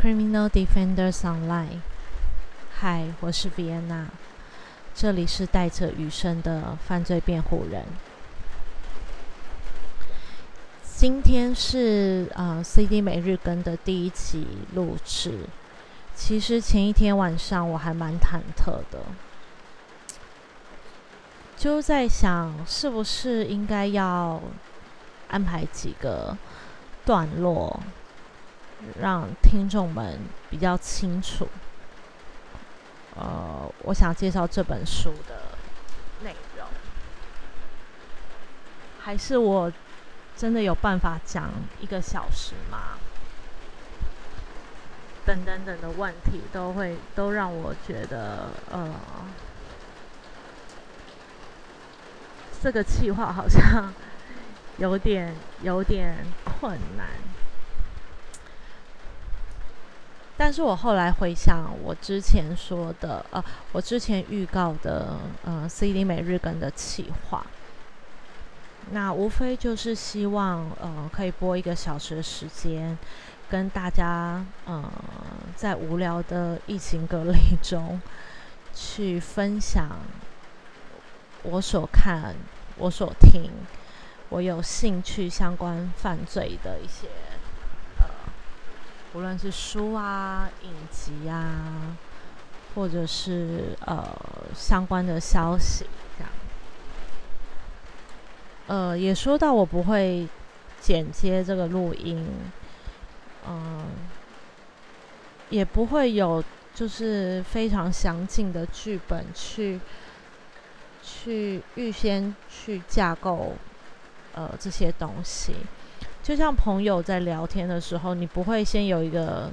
Criminal Defenders Online，嗨，我是 Vienna，这里是带着余生的犯罪辩护人。今天是呃 CD 每日更的第一期录制。其实前一天晚上我还蛮忐忑的，就在想是不是应该要安排几个段落。让听众们比较清楚，呃，我想介绍这本书的内容，还是我真的有办法讲一个小时吗？等等等的问题都会都让我觉得，呃，这个计划好像 有点有点困难。但是我后来回想，我之前说的，呃，我之前预告的，呃，CD 每日更的企划，那无非就是希望，呃，可以播一个小时的时间，跟大家，呃，在无聊的疫情隔离中，去分享我所看、我所听、我有兴趣相关犯罪的一些。无论是书啊、影集啊，或者是呃相关的消息，这样，呃，也说到我不会剪接这个录音，嗯，也不会有就是非常详尽的剧本去去预先去架构呃这些东西。就像朋友在聊天的时候，你不会先有一个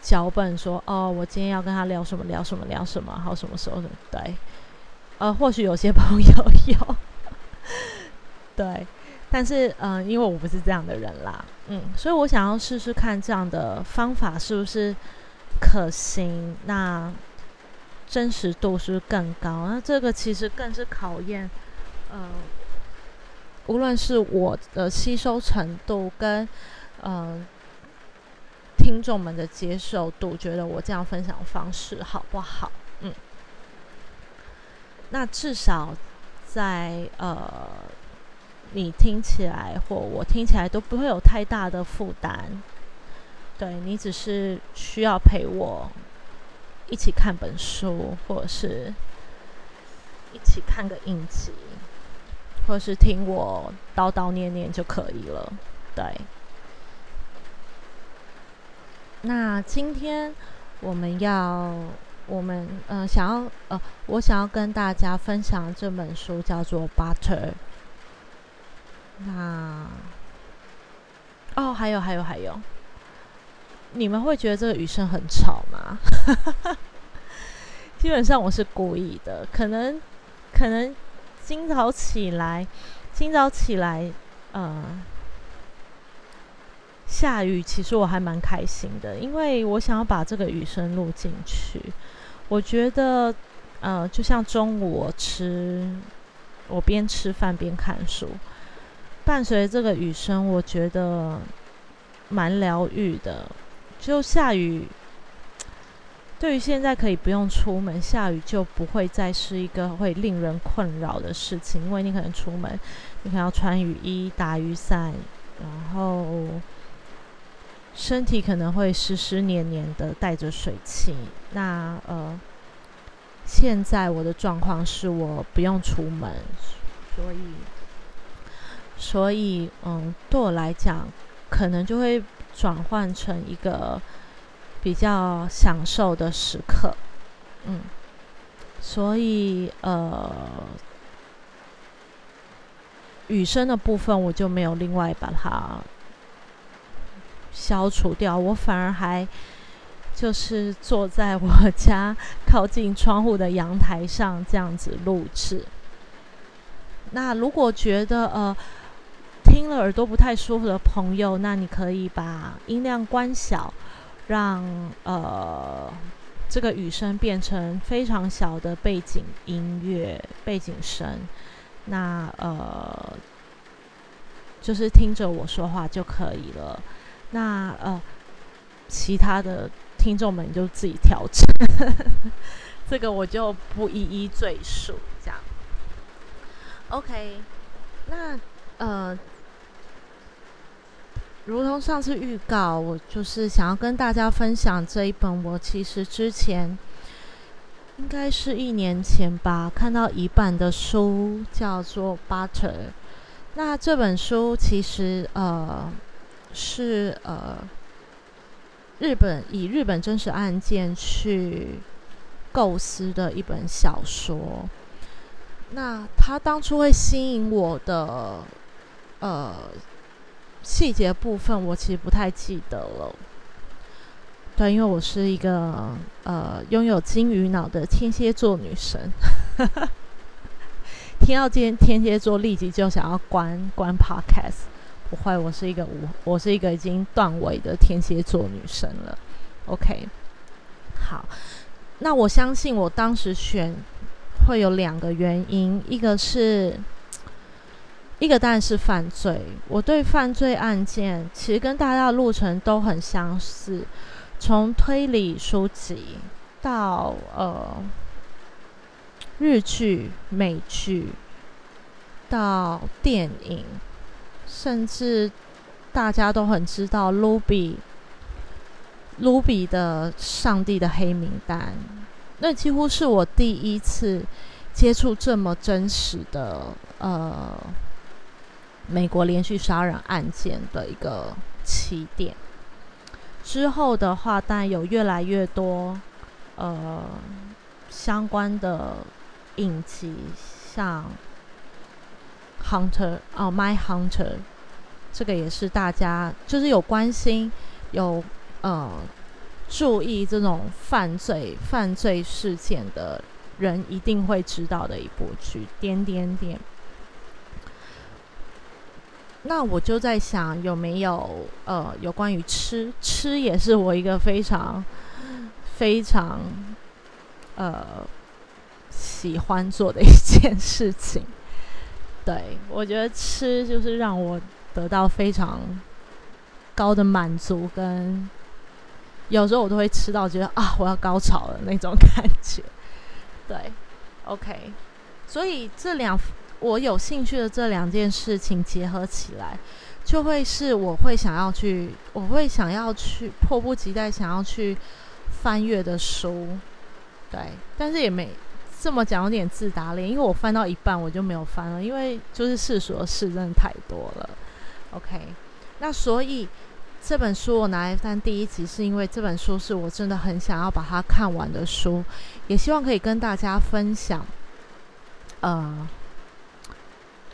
脚本说：“哦，我今天要跟他聊什么，聊什么，聊什么，好什么时候的？”对，呃，或许有些 朋友有，对，但是嗯，因为我不是这样的人啦，嗯，所以我想要试试看这样的方法是不是可行，那真实度是不是更高？那这个其实更是考验，嗯。无论是我的吸收程度跟嗯听众们的接受度，觉得我这样分享方式好不好？嗯，那至少在呃你听起来或我听起来都不会有太大的负担。对你只是需要陪我一起看本书，或者是一起看个影集。或是听我叨叨念念就可以了，对。那今天我们要，我们嗯想要呃，我想要跟大家分享这本书叫做《Butter》。那哦，还有还有还有，你们会觉得这个雨声很吵吗？基本上我是故意的，可能可能。今早起来，今早起来，呃，下雨，其实我还蛮开心的，因为我想要把这个雨声录进去。我觉得，呃，就像中午我吃，我边吃饭边看书，伴随这个雨声，我觉得蛮疗愈的。就下雨。对于现在可以不用出门，下雨就不会再是一个会令人困扰的事情，因为你可能出门，你可能要穿雨衣、打雨伞，然后身体可能会湿湿黏黏的，带着水汽。那呃，现在我的状况是我不用出门，所以所以嗯，对我来讲，可能就会转换成一个。比较享受的时刻，嗯，所以呃，雨声的部分我就没有另外把它消除掉，我反而还就是坐在我家靠近窗户的阳台上这样子录制。那如果觉得呃听了耳朵不太舒服的朋友，那你可以把音量关小。让呃这个雨声变成非常小的背景音乐背景声，那呃就是听着我说话就可以了。那呃，其他的听众们就自己调整，这个我就不一一赘述。这样，OK，那呃。如同上次预告，我就是想要跟大家分享这一本。我其实之前应该是一年前吧，看到一半的书叫做《Butter》。那这本书其实呃是呃日本以日本真实案件去构思的一本小说。那它当初会吸引我的呃。细节部分我其实不太记得了，对，因为我是一个呃拥有金鱼脑的天蝎座女神，听到今天天蝎座立即就想要关关 podcast，不会，我是一个我我是一个已经断尾的天蝎座女神了。OK，好，那我相信我当时选会有两个原因，一个是。一个当然是犯罪。我对犯罪案件其实跟大家的路程都很相似，从推理书籍到呃日剧、美剧，到电影，甚至大家都很知道卢比卢比的《上帝的黑名单》，那几乎是我第一次接触这么真实的呃。美国连续杀人案件的一个起点。之后的话，但有越来越多呃相关的影集，像《Hunter》哦，《My Hunter》，这个也是大家就是有关心、有呃注意这种犯罪犯罪事件的人一定会知道的一部剧，点点点。那我就在想，有没有呃，有关于吃吃也是我一个非常非常呃喜欢做的一件事情。对我觉得吃就是让我得到非常高的满足，跟有时候我都会吃到觉得啊，我要高潮的那种感觉。对，OK，所以这两。我有兴趣的这两件事情结合起来，就会是我会想要去，我会想要去迫不及待想要去翻阅的书，对，但是也没这么讲，有点自打脸，因为我翻到一半我就没有翻了，因为就是世俗的事真的太多了。OK，那所以这本书我拿来翻第一集，是因为这本书是我真的很想要把它看完的书，也希望可以跟大家分享，呃。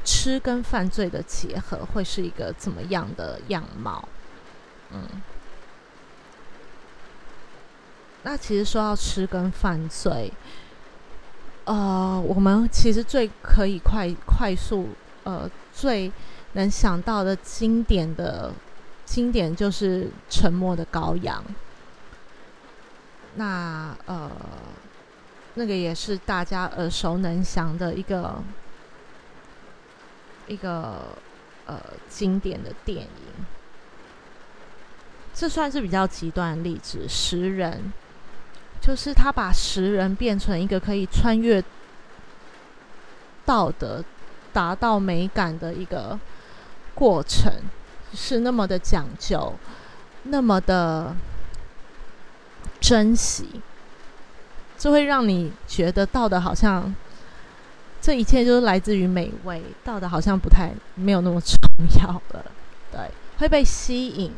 吃跟犯罪的结合会是一个怎么样的样貌？嗯，那其实说到吃跟犯罪，呃，我们其实最可以快快速呃最能想到的经典的经典就是《沉默的羔羊》。那呃，那个也是大家耳熟能详的一个。一个呃经典的电影，这算是比较极端的例子。食人就是他把食人变成一个可以穿越道德、达到美感的一个过程，是那么的讲究，那么的珍惜，就会让你觉得道德好像。这一切就是来自于美味，道德好像不太没有那么重要了，对，会被吸引。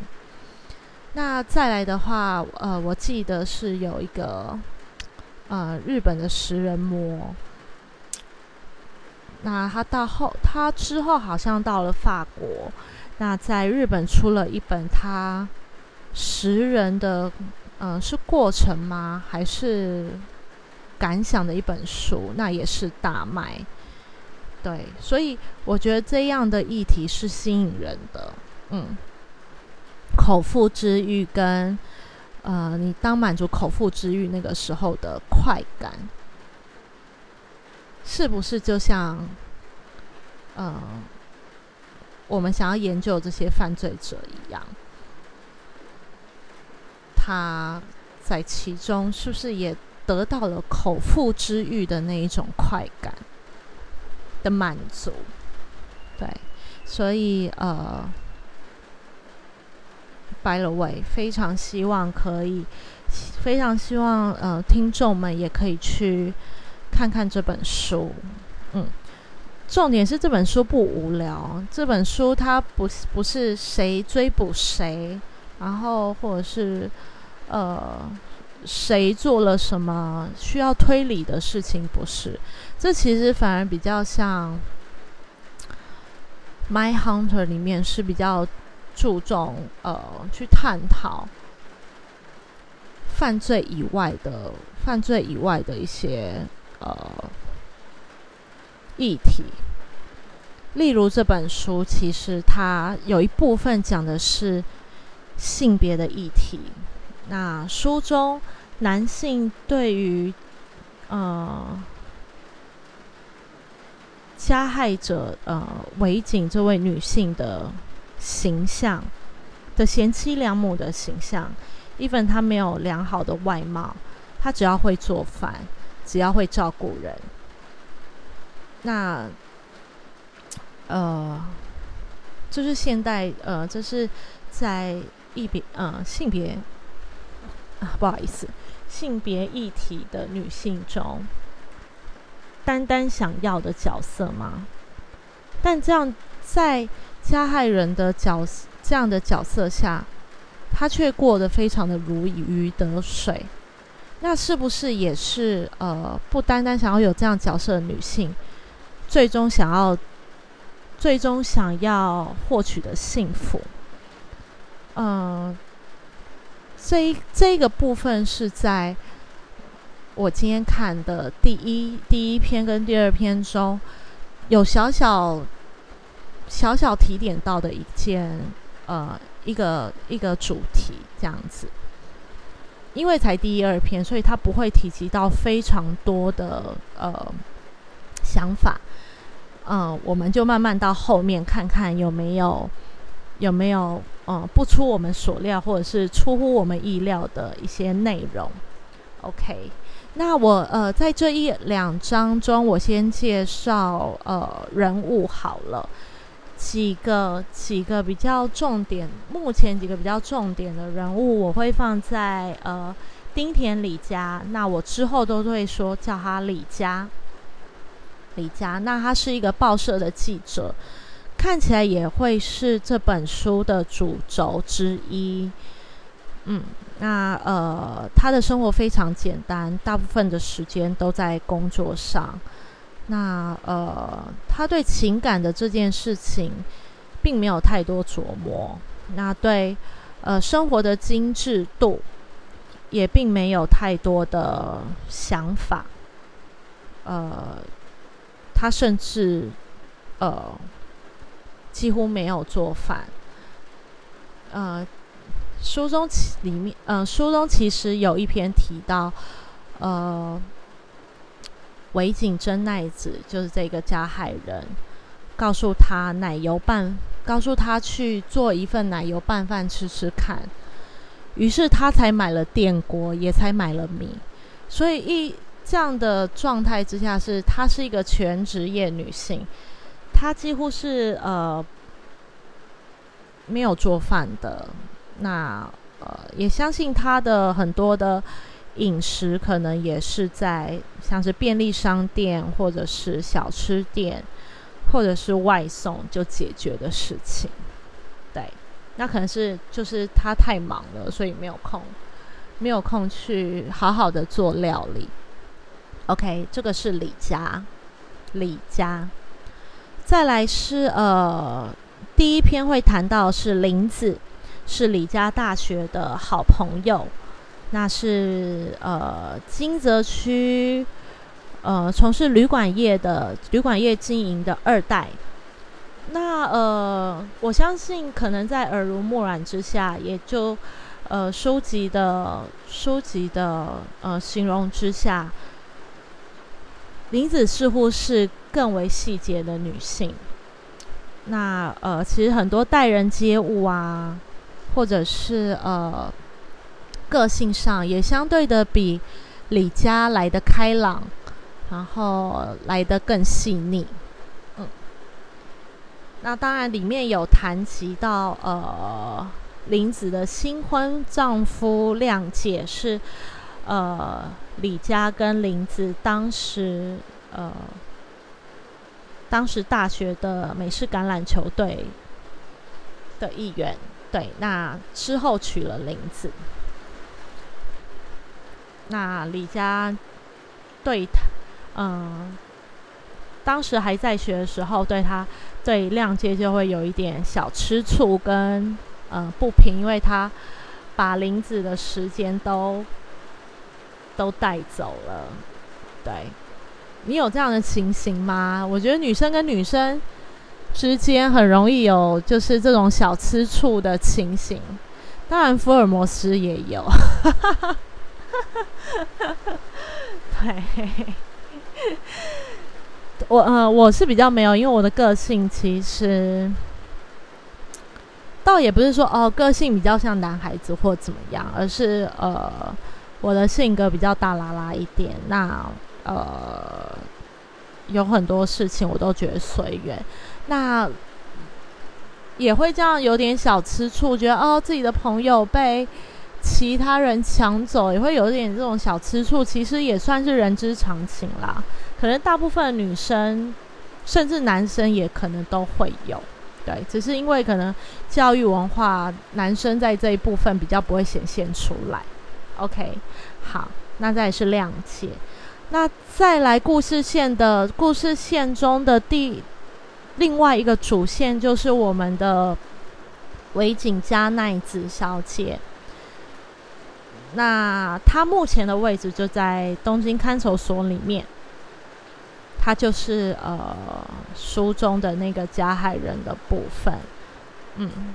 那再来的话，呃，我记得是有一个呃日本的食人魔，那他到后他之后好像到了法国，那在日本出了一本他食人的，嗯，是过程吗？还是？感想的一本书，那也是大卖。对，所以我觉得这样的议题是吸引人的。嗯，口腹之欲跟呃，你当满足口腹之欲那个时候的快感，是不是就像呃，我们想要研究这些犯罪者一样？他在其中是不是也得到了口腹之欲的那一种快感的满足？对，所以呃，by the way，非常希望可以，非常希望呃听众们也可以去看看这本书，嗯。重点是这本书不无聊。这本书它不不是谁追捕谁，然后或者是呃谁做了什么需要推理的事情，不是。这其实反而比较像《My Hunter》里面是比较注重呃去探讨犯罪以外的犯罪以外的一些呃。议题，例如这本书，其实它有一部分讲的是性别的议题。那书中男性对于呃加害者呃维景这位女性的形象的贤妻良母的形象，even 她没有良好的外貌，她只要会做饭，只要会照顾人。那，呃，就是现代，呃，这是在异别，呃，性别啊，不好意思，性别议题的女性中，单单想要的角色吗？但这样在加害人的角这样的角色下，她却过得非常的如鱼得水。那是不是也是呃，不单单想要有这样角色的女性？最终想要，最终想要获取的幸福，嗯，这一这个部分是在我今天看的第一第一篇跟第二篇中有小小小小提点到的一件呃一个一个主题这样子，因为才第一二篇，所以他不会提及到非常多的呃想法。嗯，我们就慢慢到后面看看有没有有没有嗯不出我们所料或者是出乎我们意料的一些内容。OK，那我呃在这一两章中，我先介绍呃人物好了，几个几个比较重点，目前几个比较重点的人物，我会放在呃丁田李家，那我之后都会说叫他李家。李家，那他是一个报社的记者，看起来也会是这本书的主轴之一。嗯，那呃，他的生活非常简单，大部分的时间都在工作上。那呃，他对情感的这件事情并没有太多琢磨。那对呃生活的精致度也并没有太多的想法。呃。他甚至，呃，几乎没有做饭。呃，书中其里面，呃，书中其实有一篇提到，呃，尾井真奈子就是这个加害人，告诉他奶油拌，告诉他去做一份奶油拌饭吃吃看。于是他才买了电锅，也才买了米。所以一。这样的状态之下，是她是一个全职业女性，他几乎是呃没有做饭的。那呃，也相信他的很多的饮食可能也是在像是便利商店或者是小吃店或者是外送就解决的事情。对，那可能是就是他太忙了，所以没有空，没有空去好好的做料理。OK，这个是李佳，李佳。再来是呃，第一篇会谈到是林子，是李家大学的好朋友。那是呃金泽区呃从事旅馆业的旅馆业经营的二代。那呃，我相信可能在耳濡目染之下，也就呃书籍的书籍的呃形容之下。林子似乎是更为细节的女性。那呃，其实很多待人接物啊，或者是呃个性上也相对的比李佳来的开朗，然后来的更细腻。嗯，那当然里面有谈及到呃林子的新婚丈夫亮介是呃李佳跟林子当时呃当时大学的美式橄榄球队的一员。对，那之后娶了林子。那李佳对他，嗯，当时还在学的时候，对他对亮介就会有一点小吃醋跟嗯不平，因为他把林子的时间都都带走了。对，你有这样的情形吗？我觉得女生跟女生。之间很容易有就是这种小吃醋的情形，当然福尔摩斯也有，对，我呃我是比较没有，因为我的个性其实倒也不是说哦个性比较像男孩子或怎么样，而是呃我的性格比较大啦啦一点，那呃有很多事情我都觉得随缘。那也会这样，有点小吃醋，觉得哦，自己的朋友被其他人抢走，也会有点这种小吃醋。其实也算是人之常情啦。可能大部分女生，甚至男生也可能都会有，对，只是因为可能教育文化，男生在这一部分比较不会显现出来。OK，好，那再是谅解。那再来故事线的故事线中的第。另外一个主线就是我们的尾井加奈子小姐，那她目前的位置就在东京看守所里面，她就是呃书中的那个加害人的部分，嗯，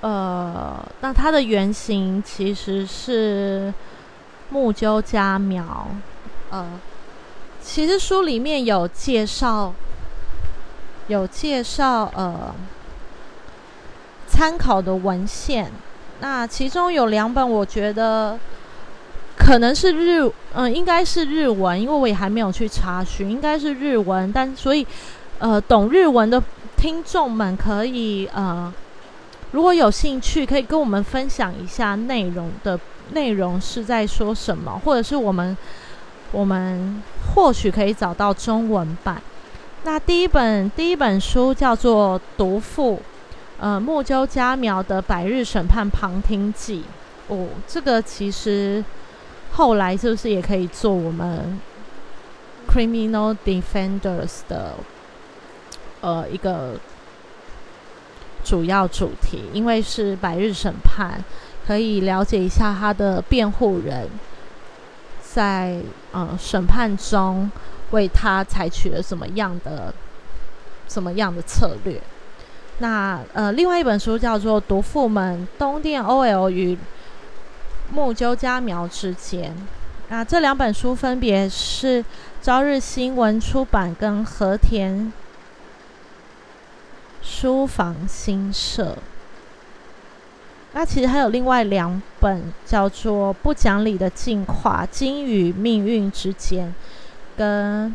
呃，那她的原型其实是木鸠加苗，呃。其实书里面有介绍，有介绍呃参考的文献。那其中有两本，我觉得可能是日，嗯，应该是日文，因为我也还没有去查询，应该是日文。但所以，呃，懂日文的听众们可以呃，如果有兴趣，可以跟我们分享一下内容的内容是在说什么，或者是我们。我们或许可以找到中文版。那第一本第一本书叫做《毒妇》，呃，木鸠佳苗的《百日审判旁听记》。哦，这个其实后来是不是也可以做我们 Criminal Defenders 的呃一个主要主题？因为是百日审判，可以了解一下他的辩护人。在呃审判中，为他采取了什么样的什么样的策略？那呃，另外一本书叫做《毒妇们：东电 OL 与木鸠家苗之间》。那这两本书分别是朝日新闻出版跟和田书房新社。那其实还有另外两本，叫做《不讲理的进化：金与命运之间》，跟《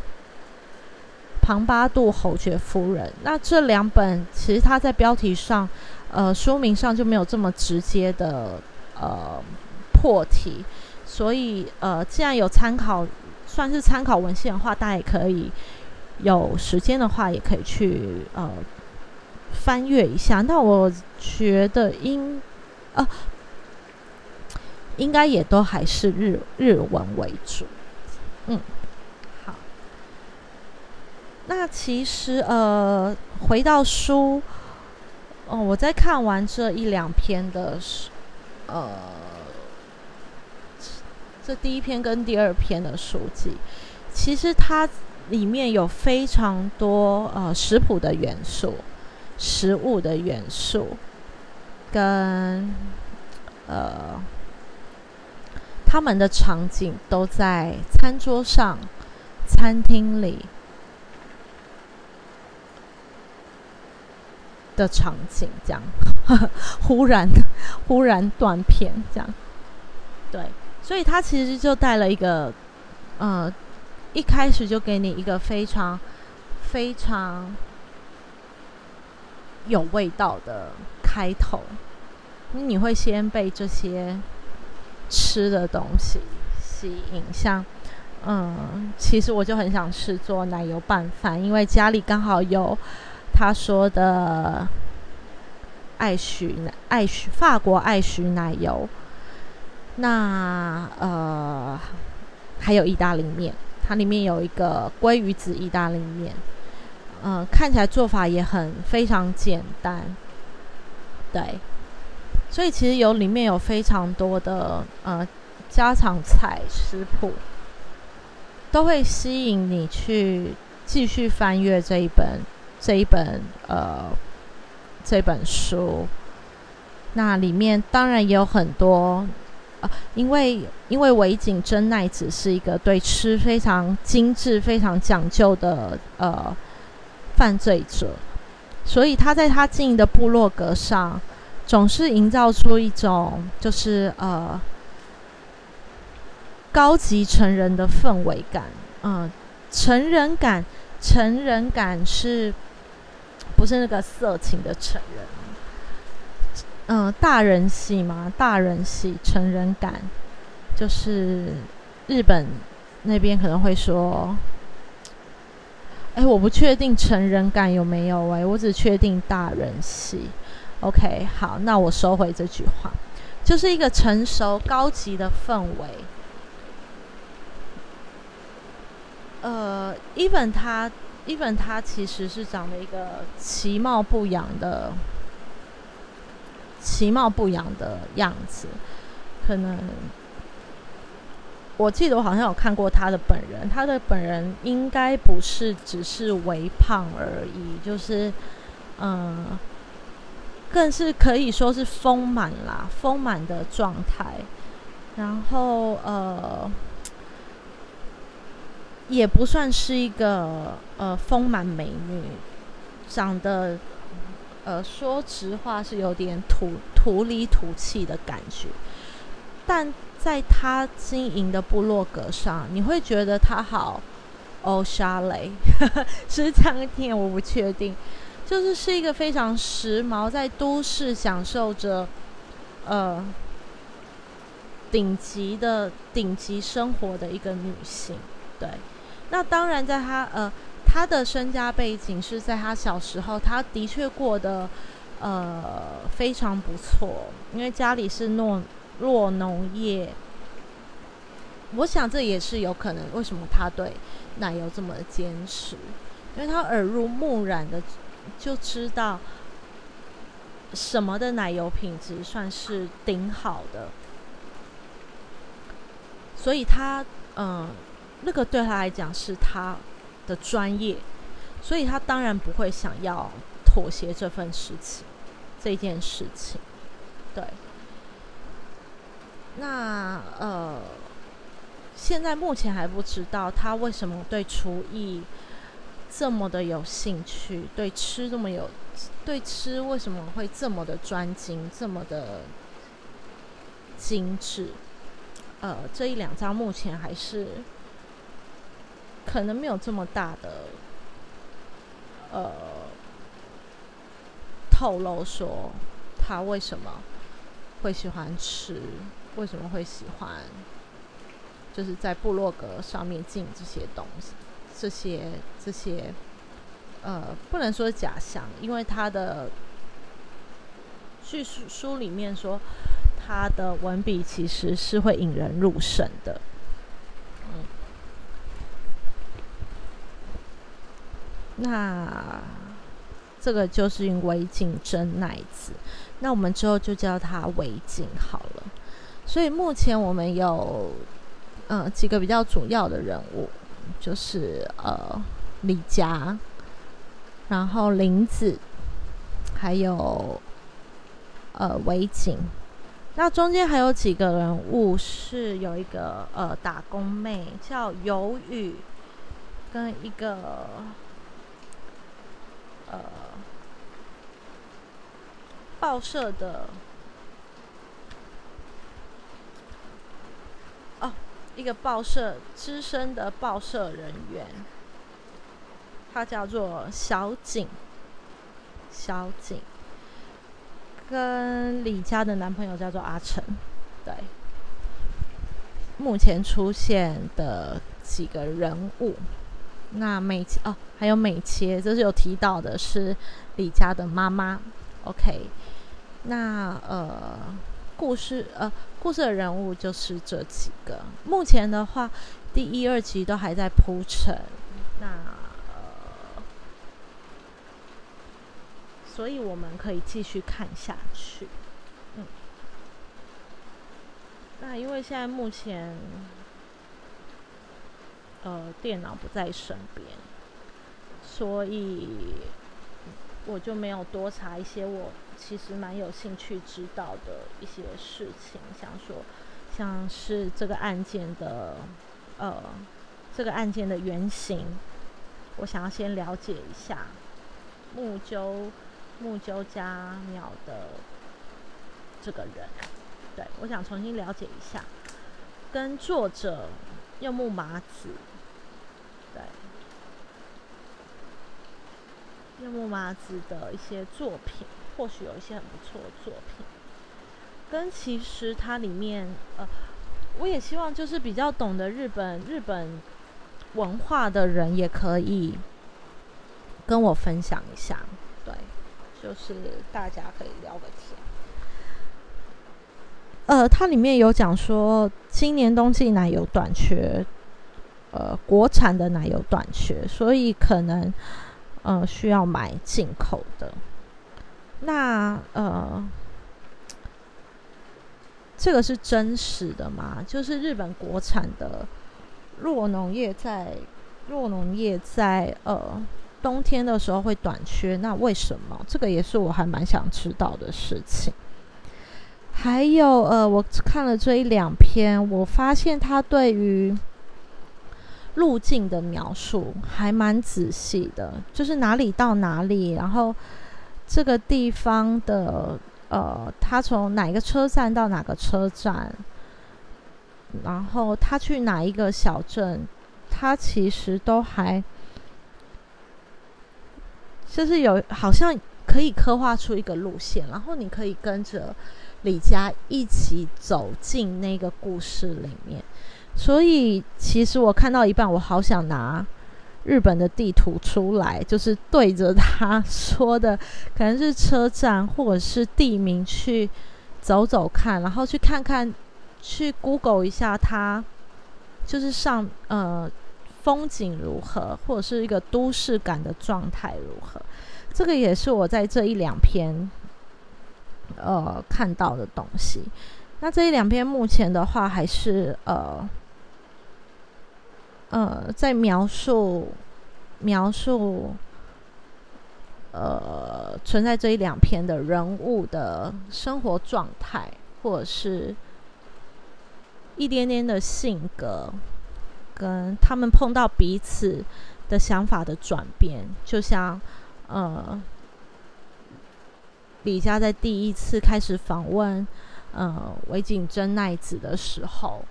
庞巴度侯爵夫人》。那这两本其实它在标题上，呃，书名上就没有这么直接的呃破题，所以呃，既然有参考，算是参考文献的话，大家也可以有时间的话，也可以去呃翻阅一下。那我觉得应。啊，应该也都还是日日文为主，嗯，好。那其实呃，回到书，哦，我在看完这一两篇的，呃，这第一篇跟第二篇的书籍，其实它里面有非常多呃食谱的元素，食物的元素。跟呃，他们的场景都在餐桌上、餐厅里的场景，这样 忽然忽然断片这样。对，所以他其实就带了一个，呃，一开始就给你一个非常非常有味道的开头，你会先被这些吃的东西吸引，像，嗯，其实我就很想吃做奶油拌饭，因为家里刚好有他说的爱许爱许法国爱许奶油。那呃，还有意大利面，它里面有一个鲑鱼子意大利面，嗯，看起来做法也很非常简单，对，所以其实有里面有非常多的呃家常菜食谱，都会吸引你去继续翻阅这一本这一本呃这本书。那里面当然也有很多。因为因为尾井真奈子是一个对吃非常精致、非常讲究的呃犯罪者，所以他在他经营的部落格上，总是营造出一种就是呃高级成人的氛围感。嗯，成人感，成人感是不是那个色情的成人？嗯，大人戏嘛，大人戏，成人感，就是日本那边可能会说，哎，我不确定成人感有没有哎，我只确定大人戏。OK，好，那我收回这句话，就是一个成熟高级的氛围。呃，even 他，even 他其实是长得一个其貌不扬的。其貌不扬的样子，可能我记得我好像有看过他的本人，他的本人应该不是只是微胖而已，就是嗯，更是可以说是丰满啦，丰满的状态。然后呃，也不算是一个呃丰满美女，长得。呃，说实话是有点土土里土气的感觉，但在他经营的部落格上，你会觉得他好欧沙雷，是这样听我不确定，就是是一个非常时髦，在都市享受着呃顶级的顶级生活的一个女性。对，那当然在他呃。他的身家背景是在他小时候，他的确过得呃非常不错，因为家里是诺洛农业。我想这也是有可能，为什么他对奶油这么坚持？因为他耳濡目染的就知道什么的奶油品质算是顶好的，所以他嗯，那个对他来讲是他。的专业，所以他当然不会想要妥协这份事情，这件事情，对。那呃，现在目前还不知道他为什么对厨艺这么的有兴趣，对吃这么有，对吃为什么会这么的专精，这么的精致？呃，这一两张目前还是。可能没有这么大的，呃，透露说他为什么会喜欢吃，为什么会喜欢，就是在部落格上面进这些东西，这些这些，呃，不能说假象，因为他的叙述书里面说他的文笔其实是会引人入胜的。嗯那这个就是围井真奈子，那我们之后就叫他围井好了。所以目前我们有嗯几个比较主要的人物，就是呃李佳，然后林子，还有呃围景。那中间还有几个人物是有一个呃打工妹叫尤宇，跟一个。呃，报社的哦，一个报社资深的报社人员，他叫做小景，小景，跟李佳的男朋友叫做阿成，对，目前出现的几个人物。那美哦，还有美切，这是有提到的，是李佳的妈妈。OK，那呃，故事呃，故事的人物就是这几个。目前的话，第一、二集都还在铺陈。那呃，所以我们可以继续看下去。嗯，那因为现在目前。呃，电脑不在身边，所以我就没有多查一些我其实蛮有兴趣知道的一些事情，想说像是这个案件的呃这个案件的原型，我想要先了解一下木鸠木鸠家鸟的这个人，对我想重新了解一下，跟作者柚木麻子。对，柚木麻子的一些作品，或许有一些很不错的作品。跟其实它里面，呃，我也希望就是比较懂得日本日本文化的人，也可以跟我分享一下。对，就是大家可以聊个天。呃，它里面有讲说，今年冬季奶油短缺。呃，国产的奶油短缺，所以可能呃需要买进口的。那呃，这个是真实的吗？就是日本国产的弱农业在弱农业在呃冬天的时候会短缺，那为什么？这个也是我还蛮想知道的事情。还有呃，我看了这一两篇，我发现他对于路径的描述还蛮仔细的，就是哪里到哪里，然后这个地方的呃，他从哪个车站到哪个车站，然后他去哪一个小镇，他其实都还就是有好像可以刻画出一个路线，然后你可以跟着李佳一起走进那个故事里面。所以，其实我看到一半，我好想拿日本的地图出来，就是对着他说的，可能是车站或者是地名去走走看，然后去看看，去 Google 一下它，就是上呃风景如何，或者是一个都市感的状态如何。这个也是我在这一两篇呃看到的东西。那这一两篇目前的话，还是呃。呃，在描述描述呃存在这一两篇的人物的生活状态，或者是一点点的性格，跟他们碰到彼此的想法的转变，就像呃李佳在第一次开始访问呃尾井真奈子的时候。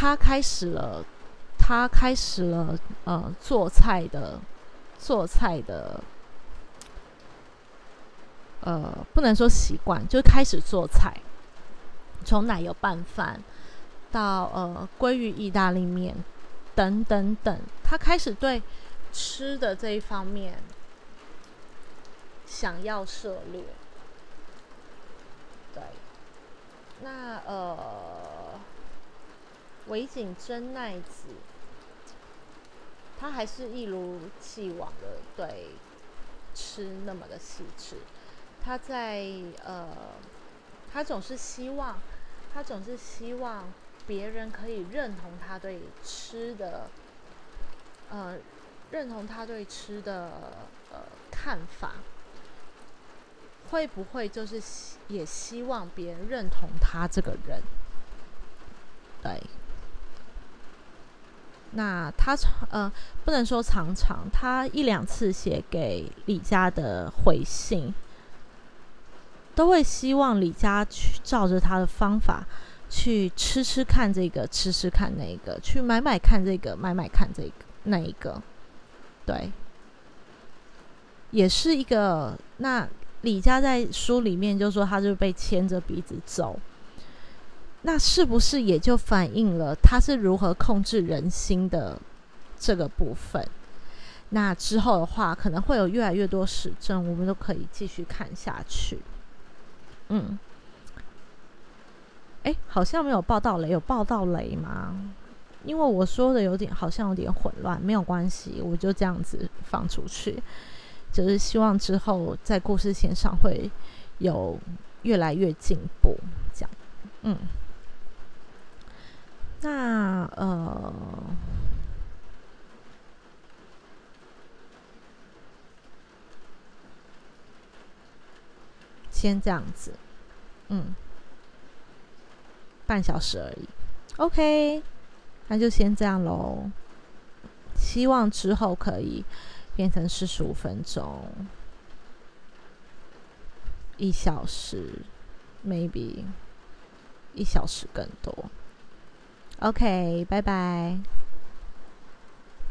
他开始了，他开始了，呃，做菜的，做菜的，呃，不能说习惯，就开始做菜，从奶油拌饭到呃鲑鱼意大利面等等等，他开始对吃的这一方面想要涉猎。对，那呃。尾井真奈子，他还是一如既往的对吃那么的细致。他在呃，他总是希望，他总是希望别人可以认同他对吃的，呃，认同他对吃的呃看法。会不会就是也希望别人认同他这个人？对。那他常呃不能说常常，他一两次写给李家的回信，都会希望李家去照着他的方法去吃吃看这个，吃吃看那个，去买买看这个，买买看这个那一个，对，也是一个。那李家在书里面就说，他就被牵着鼻子走，那是不是也就反映了他是如何控制人心的这个部分？那之后的话，可能会有越来越多实证，我们都可以继续看下去。嗯，哎，好像没有报道雷，有报道雷吗？因为我说的有点好像有点混乱，没有关系，我就这样子放出去，就是希望之后在故事线上会有越来越进步，这样。嗯，那呃。先这样子，嗯，半小时而已，OK，那就先这样喽。希望之后可以变成四十五分钟，一小时，maybe 一小时更多。OK，拜拜。